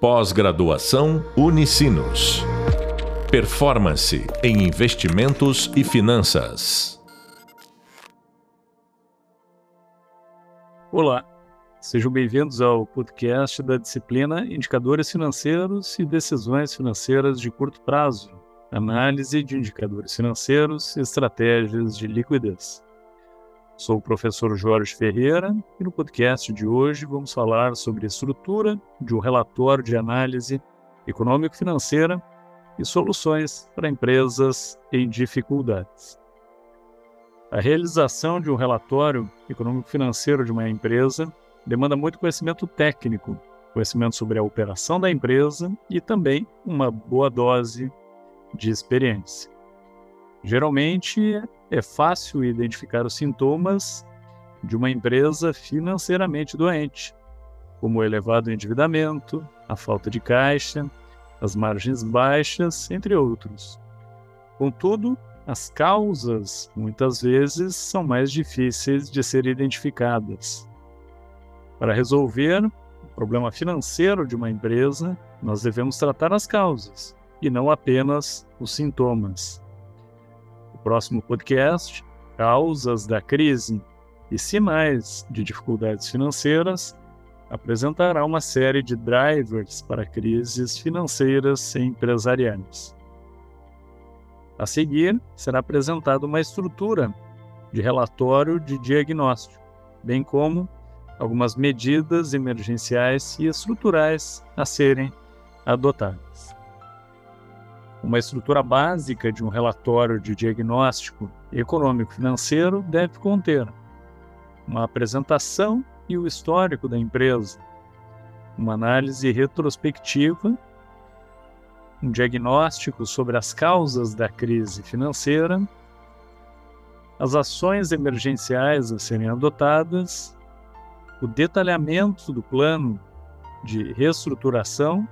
Pós-graduação Unicinos. Performance em investimentos e finanças. Olá, sejam bem-vindos ao podcast da disciplina Indicadores Financeiros e Decisões Financeiras de Curto Prazo Análise de Indicadores Financeiros e Estratégias de Liquidez. Sou o professor Jorge Ferreira e no podcast de hoje vamos falar sobre estrutura de um relatório de análise econômico-financeira e soluções para empresas em dificuldades. A realização de um relatório econômico-financeiro de uma empresa demanda muito conhecimento técnico, conhecimento sobre a operação da empresa e também uma boa dose de experiência. Geralmente é fácil identificar os sintomas de uma empresa financeiramente doente, como o elevado endividamento, a falta de caixa, as margens baixas, entre outros. Contudo, as causas muitas vezes são mais difíceis de ser identificadas. Para resolver o problema financeiro de uma empresa, nós devemos tratar as causas e não apenas os sintomas próximo podcast, causas da crise e sinais de dificuldades financeiras, apresentará uma série de drivers para crises financeiras e empresariais. A seguir, será apresentada uma estrutura de relatório de diagnóstico, bem como algumas medidas emergenciais e estruturais a serem adotadas. Uma estrutura básica de um relatório de diagnóstico econômico-financeiro deve conter uma apresentação e o histórico da empresa, uma análise retrospectiva, um diagnóstico sobre as causas da crise financeira, as ações emergenciais a serem adotadas, o detalhamento do plano de reestruturação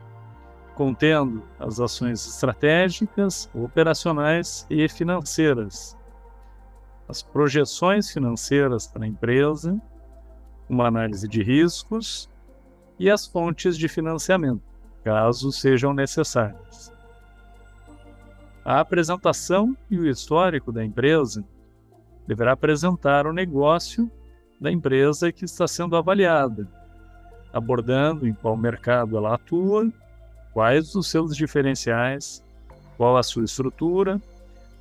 contendo as ações estratégicas, operacionais e financeiras, as projeções financeiras para a empresa, uma análise de riscos e as fontes de financiamento, caso sejam necessárias. A apresentação e o histórico da empresa deverá apresentar o negócio da empresa que está sendo avaliada, abordando em qual mercado ela atua quais os seus diferenciais, qual a sua estrutura,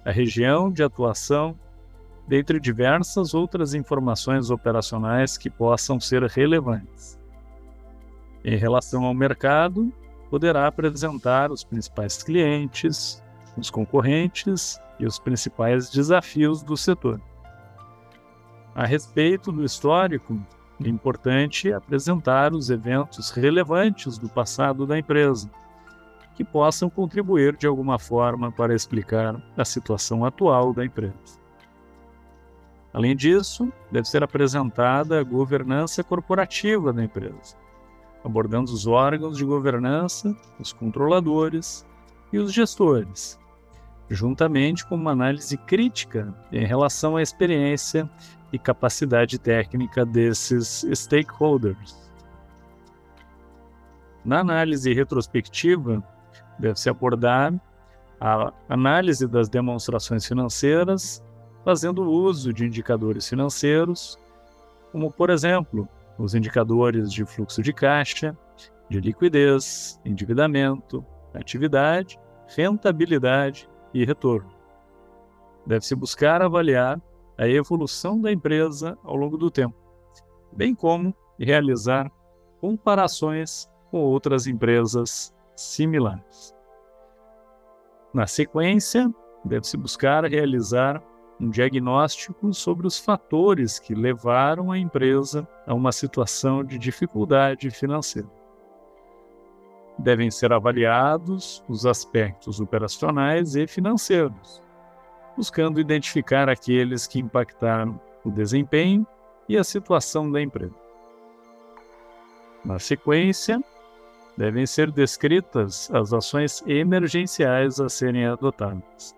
a região de atuação, dentre diversas outras informações operacionais que possam ser relevantes. Em relação ao mercado, poderá apresentar os principais clientes, os concorrentes e os principais desafios do setor. A respeito do histórico, é importante apresentar os eventos relevantes do passado da empresa, que possam contribuir de alguma forma para explicar a situação atual da empresa. Além disso, deve ser apresentada a governança corporativa da empresa, abordando os órgãos de governança, os controladores e os gestores, juntamente com uma análise crítica em relação à experiência e capacidade técnica desses stakeholders. Na análise retrospectiva, deve-se abordar a análise das demonstrações financeiras, fazendo uso de indicadores financeiros, como, por exemplo, os indicadores de fluxo de caixa, de liquidez, endividamento, atividade, rentabilidade e retorno. Deve-se buscar avaliar a evolução da empresa ao longo do tempo, bem como realizar comparações com outras empresas similares. Na sequência, deve-se buscar realizar um diagnóstico sobre os fatores que levaram a empresa a uma situação de dificuldade financeira. Devem ser avaliados os aspectos operacionais e financeiros, buscando identificar aqueles que impactaram o desempenho e a situação da empresa. Na sequência, devem ser descritas as ações emergenciais a serem adotadas.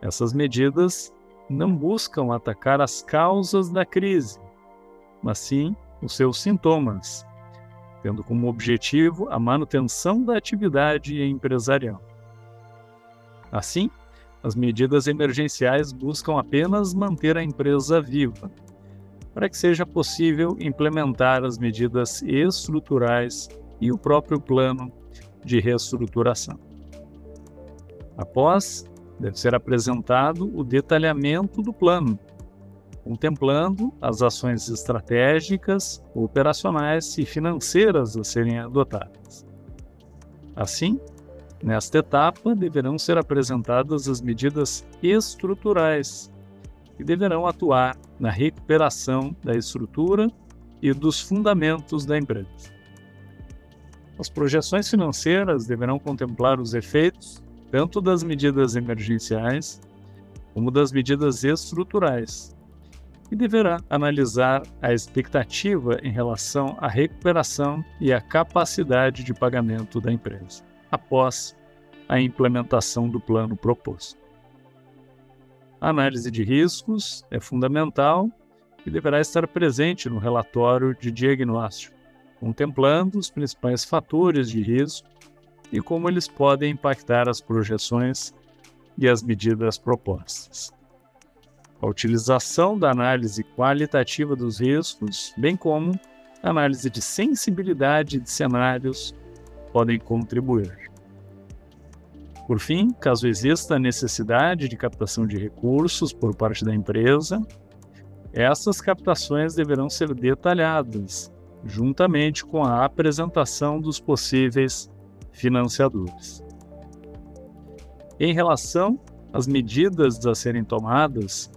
Essas medidas não buscam atacar as causas da crise, mas sim os seus sintomas, tendo como objetivo a manutenção da atividade empresarial. Assim, as medidas emergenciais buscam apenas manter a empresa viva, para que seja possível implementar as medidas estruturais e o próprio plano de reestruturação. Após, deve ser apresentado o detalhamento do plano, contemplando as ações estratégicas, operacionais e financeiras a serem adotadas. Assim, nesta etapa deverão ser apresentadas as medidas estruturais que deverão atuar na recuperação da estrutura e dos fundamentos da empresa. As projeções financeiras deverão contemplar os efeitos tanto das medidas emergenciais como das medidas estruturais, e deverá analisar a expectativa em relação à recuperação e à capacidade de pagamento da empresa, após a implementação do plano proposto. A análise de riscos é fundamental e deverá estar presente no relatório de diagnóstico, contemplando os principais fatores de risco e como eles podem impactar as projeções e as medidas propostas. A utilização da análise qualitativa dos riscos, bem como a análise de sensibilidade de cenários, podem contribuir. Por fim, caso exista necessidade de captação de recursos por parte da empresa, essas captações deverão ser detalhadas, juntamente com a apresentação dos possíveis financiadores. Em relação às medidas a serem tomadas,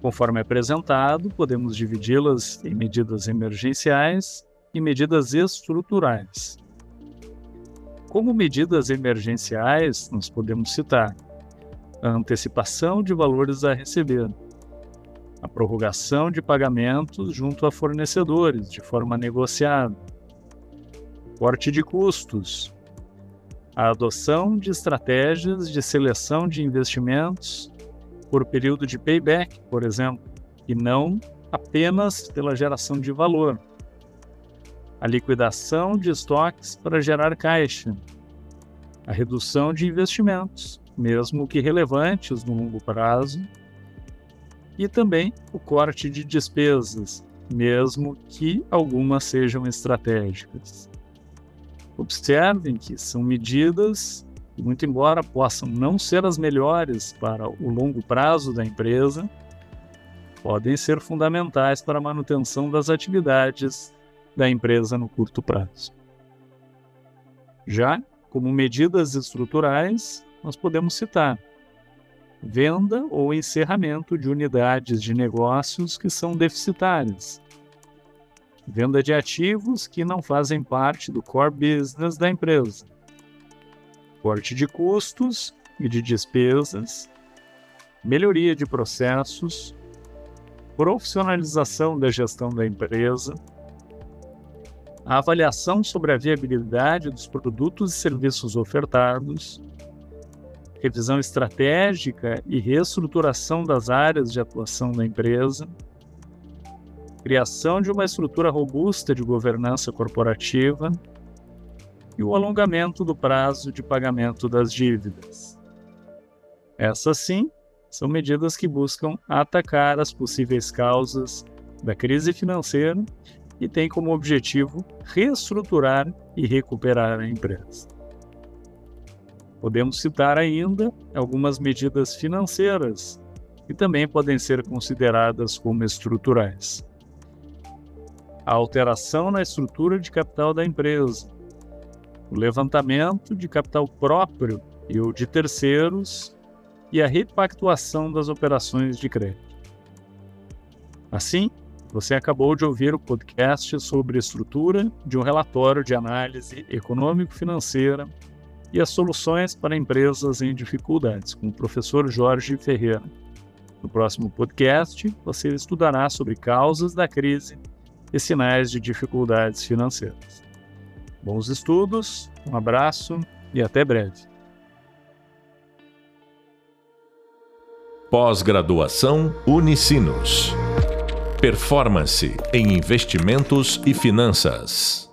conforme apresentado, podemos dividi-las em medidas emergenciais e medidas estruturais. Como medidas emergenciais, nós podemos citar a antecipação de valores a receber, a prorrogação de pagamentos junto a fornecedores de forma negociada, corte de custos, a adoção de estratégias de seleção de investimentos por período de payback, por exemplo, e não apenas pela geração de valor. A liquidação de estoques para gerar caixa, a redução de investimentos, mesmo que relevantes no longo prazo, e também o corte de despesas, mesmo que algumas sejam estratégicas. Observem que são medidas muito embora possam não ser as melhores para o longo prazo da empresa, podem ser fundamentais para a manutenção das atividades da empresa no curto prazo. Já como medidas estruturais, nós podemos citar venda ou encerramento de unidades de negócios que são deficitárias, venda de ativos que não fazem parte do core business da empresa, corte de custos e de despesas, melhoria de processos, profissionalização da gestão da empresa, a avaliação sobre a viabilidade dos produtos e serviços ofertados, revisão estratégica e reestruturação das áreas de atuação da empresa, criação de uma estrutura robusta de governança corporativa e o alongamento do prazo de pagamento das dívidas. Essas sim são medidas que buscam atacar as possíveis causas da crise financeira e têm como objetivo reestruturar e recuperar a empresa. Podemos citar ainda algumas medidas financeiras que também podem ser consideradas como estruturais a alteração na estrutura de capital da empresa, o levantamento de capital próprio e o de terceiros e a repactuação das operações de crédito. Assim, você acabou de ouvir o podcast sobre estrutura de um relatório de análise econômico-financeira e as soluções para empresas em dificuldades, com o professor Jorge Ferreira. No próximo podcast, você estudará sobre causas da crise e sinais de dificuldades financeiras. Bons estudos, um abraço e até breve. Pós-graduação Unicinos. Performance em investimentos e finanças.